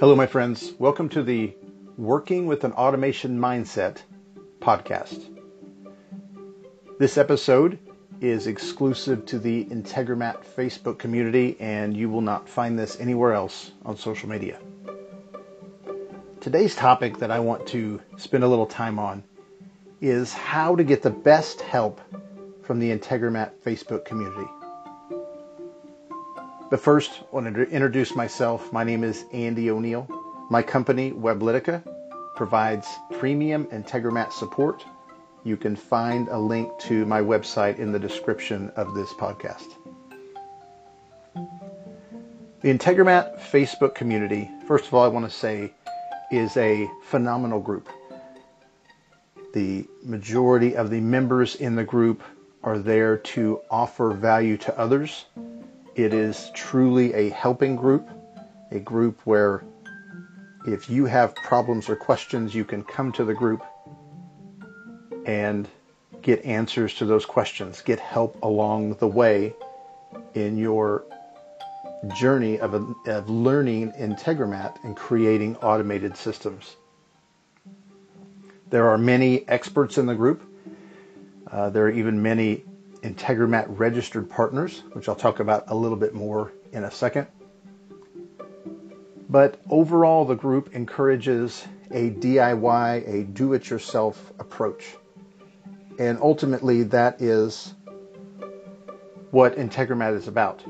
Hello, my friends. Welcome to the Working with an Automation Mindset podcast. This episode is exclusive to the Integromat Facebook community, and you will not find this anywhere else on social media. Today's topic that I want to spend a little time on is how to get the best help from the Integromat Facebook community. But first, I want to introduce myself. My name is Andy O'Neill. My company, Weblytica, provides premium Integromat support. You can find a link to my website in the description of this podcast. The Integromat Facebook community, first of all, I want to say, is a phenomenal group. The majority of the members in the group are there to offer value to others it is truly a helping group, a group where if you have problems or questions, you can come to the group and get answers to those questions, get help along the way in your journey of, of learning Integromat and creating automated systems. There are many experts in the group. Uh, there are even many Integromat registered partners, which I'll talk about a little bit more in a second. But overall, the group encourages a DIY, a do it yourself approach. And ultimately, that is what Integromat is about.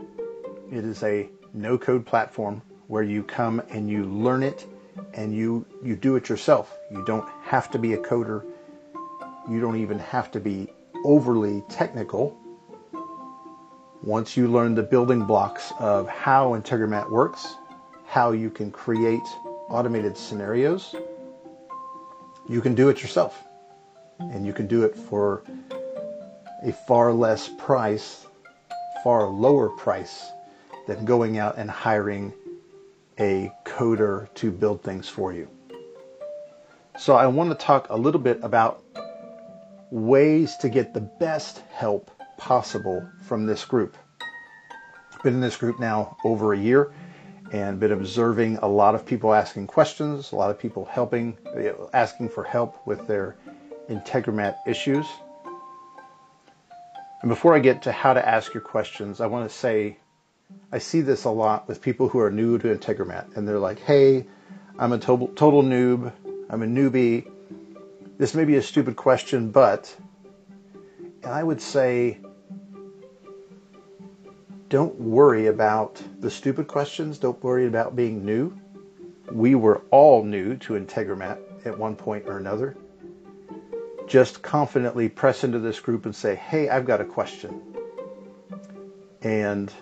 It is a no code platform where you come and you learn it and you, you do it yourself. You don't have to be a coder. You don't even have to be overly technical. Once you learn the building blocks of how Integromat works, how you can create automated scenarios, you can do it yourself. And you can do it for a far less price, far lower price than going out and hiring a coder to build things for you. So I want to talk a little bit about ways to get the best help possible from this group. Been in this group now over a year and been observing a lot of people asking questions, a lot of people helping, asking for help with their Integromat issues. And before I get to how to ask your questions, I want to say I see this a lot with people who are new to Integromat and they're like, hey, I'm a total, total noob, I'm a newbie, this may be a stupid question, but I would say don't worry about the stupid questions. Don't worry about being new. We were all new to Integromat at one point or another. Just confidently press into this group and say, hey, I've got a question. And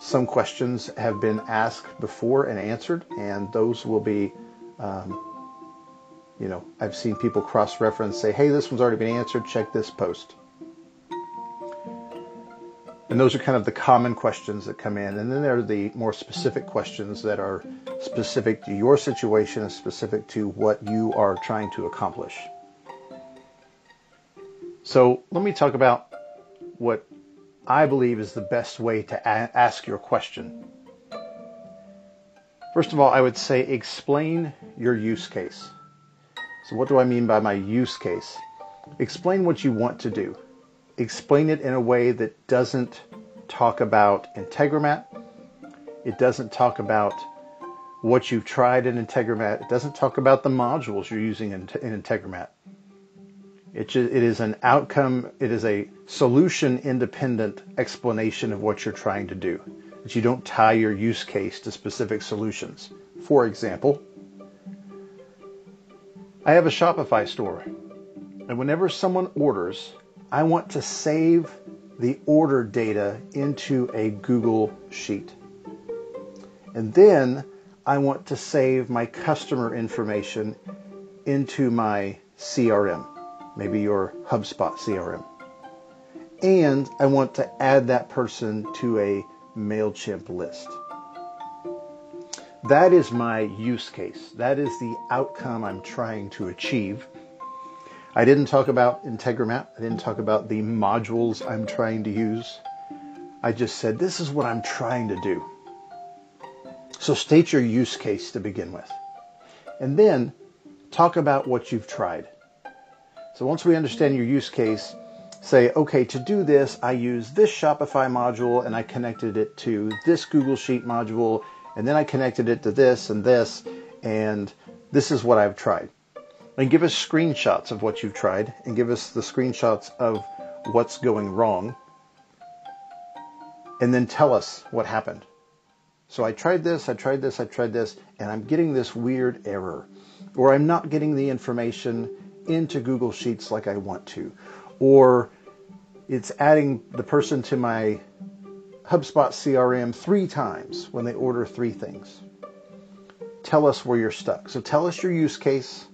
some questions have been asked before and answered, and those will be um, you know, I've seen people cross reference, say, hey, this one's already been answered, check this post. And those are kind of the common questions that come in. And then there are the more specific questions that are specific to your situation and specific to what you are trying to accomplish. So let me talk about what I believe is the best way to a- ask your question. First of all, I would say explain your use case. So what do I mean by my use case? Explain what you want to do. Explain it in a way that doesn't talk about Integromat. It doesn't talk about what you've tried in Integromat. It doesn't talk about the modules you're using in, in Integromat. It, it is an outcome, it is a solution independent explanation of what you're trying to do. That you don't tie your use case to specific solutions. For example, I have a Shopify store, and whenever someone orders, I want to save the order data into a Google Sheet. And then I want to save my customer information into my CRM, maybe your HubSpot CRM. And I want to add that person to a MailChimp list. That is my use case. That is the outcome I'm trying to achieve. I didn't talk about Integromat. I didn't talk about the modules I'm trying to use. I just said, this is what I'm trying to do. So state your use case to begin with. And then talk about what you've tried. So once we understand your use case, say, okay, to do this, I use this Shopify module and I connected it to this Google Sheet module, and then I connected it to this and this, and this is what I've tried. And give us screenshots of what you've tried and give us the screenshots of what's going wrong. And then tell us what happened. So I tried this, I tried this, I tried this, and I'm getting this weird error. Or I'm not getting the information into Google Sheets like I want to. Or it's adding the person to my HubSpot CRM three times when they order three things. Tell us where you're stuck. So tell us your use case,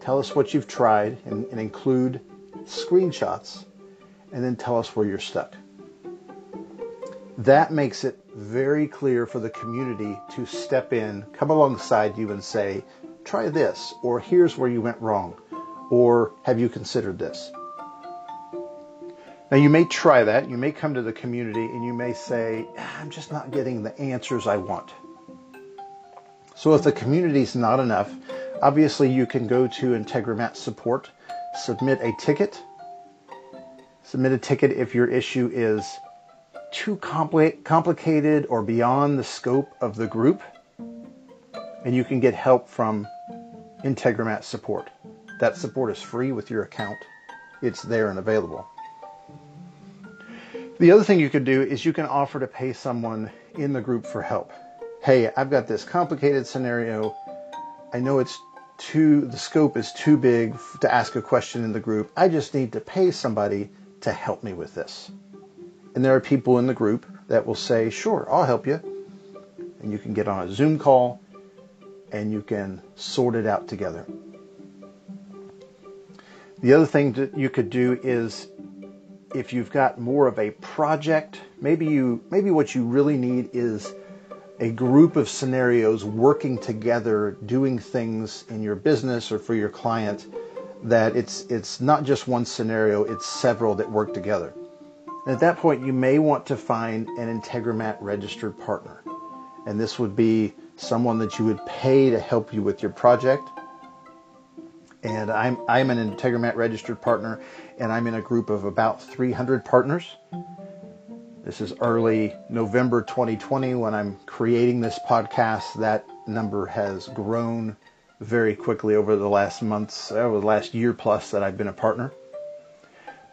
tell us what you've tried, and, and include screenshots, and then tell us where you're stuck. That makes it very clear for the community to step in, come alongside you and say, try this, or here's where you went wrong, or have you considered this? Now, you may try that. You may come to the community and you may say, ah, I'm just not getting the answers I want. So, if the community is not enough, obviously you can go to Integromat support, submit a ticket. Submit a ticket if your issue is too compli- complicated or beyond the scope of the group, and you can get help from Integromat support. That support is free with your account. It's there and available. The other thing you could do is you can offer to pay someone in the group for help. Hey, I've got this complicated scenario. I know it's too, the scope is too big to ask a question in the group. I just need to pay somebody to help me with this. And there are people in the group that will say, sure, I'll help you. And you can get on a Zoom call and you can sort it out together. The other thing that you could do is if you've got more of a project, maybe you maybe what you really need is a group of scenarios working together doing things in your business or for your client that it's it's not just one scenario, it's several that work together. And at that point, you may want to find an Integromat registered partner. And this would be someone that you would pay to help you with your project. And I'm, I'm an Integromat registered partner, and I'm in a group of about 300 partners. This is early November 2020 when I'm creating this podcast. That number has grown very quickly over the last months, over the last year plus that I've been a partner.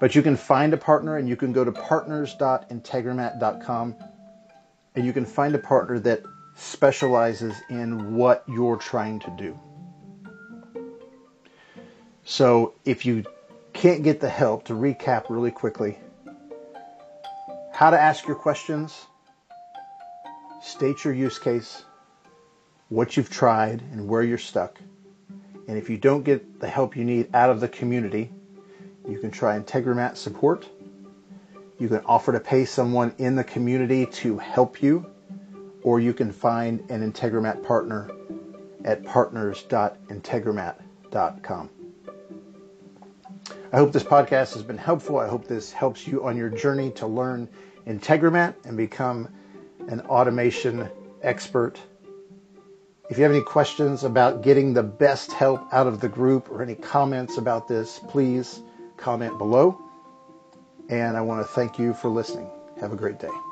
But you can find a partner and you can go to partners.integromat.com and you can find a partner that specializes in what you're trying to do. So if you can't get the help, to recap really quickly, how to ask your questions, state your use case, what you've tried, and where you're stuck. And if you don't get the help you need out of the community, you can try Integromat support. You can offer to pay someone in the community to help you, or you can find an Integromat partner at partners.integromat.com. I hope this podcast has been helpful. I hope this helps you on your journey to learn Integromat and become an automation expert. If you have any questions about getting the best help out of the group or any comments about this, please comment below. And I want to thank you for listening. Have a great day.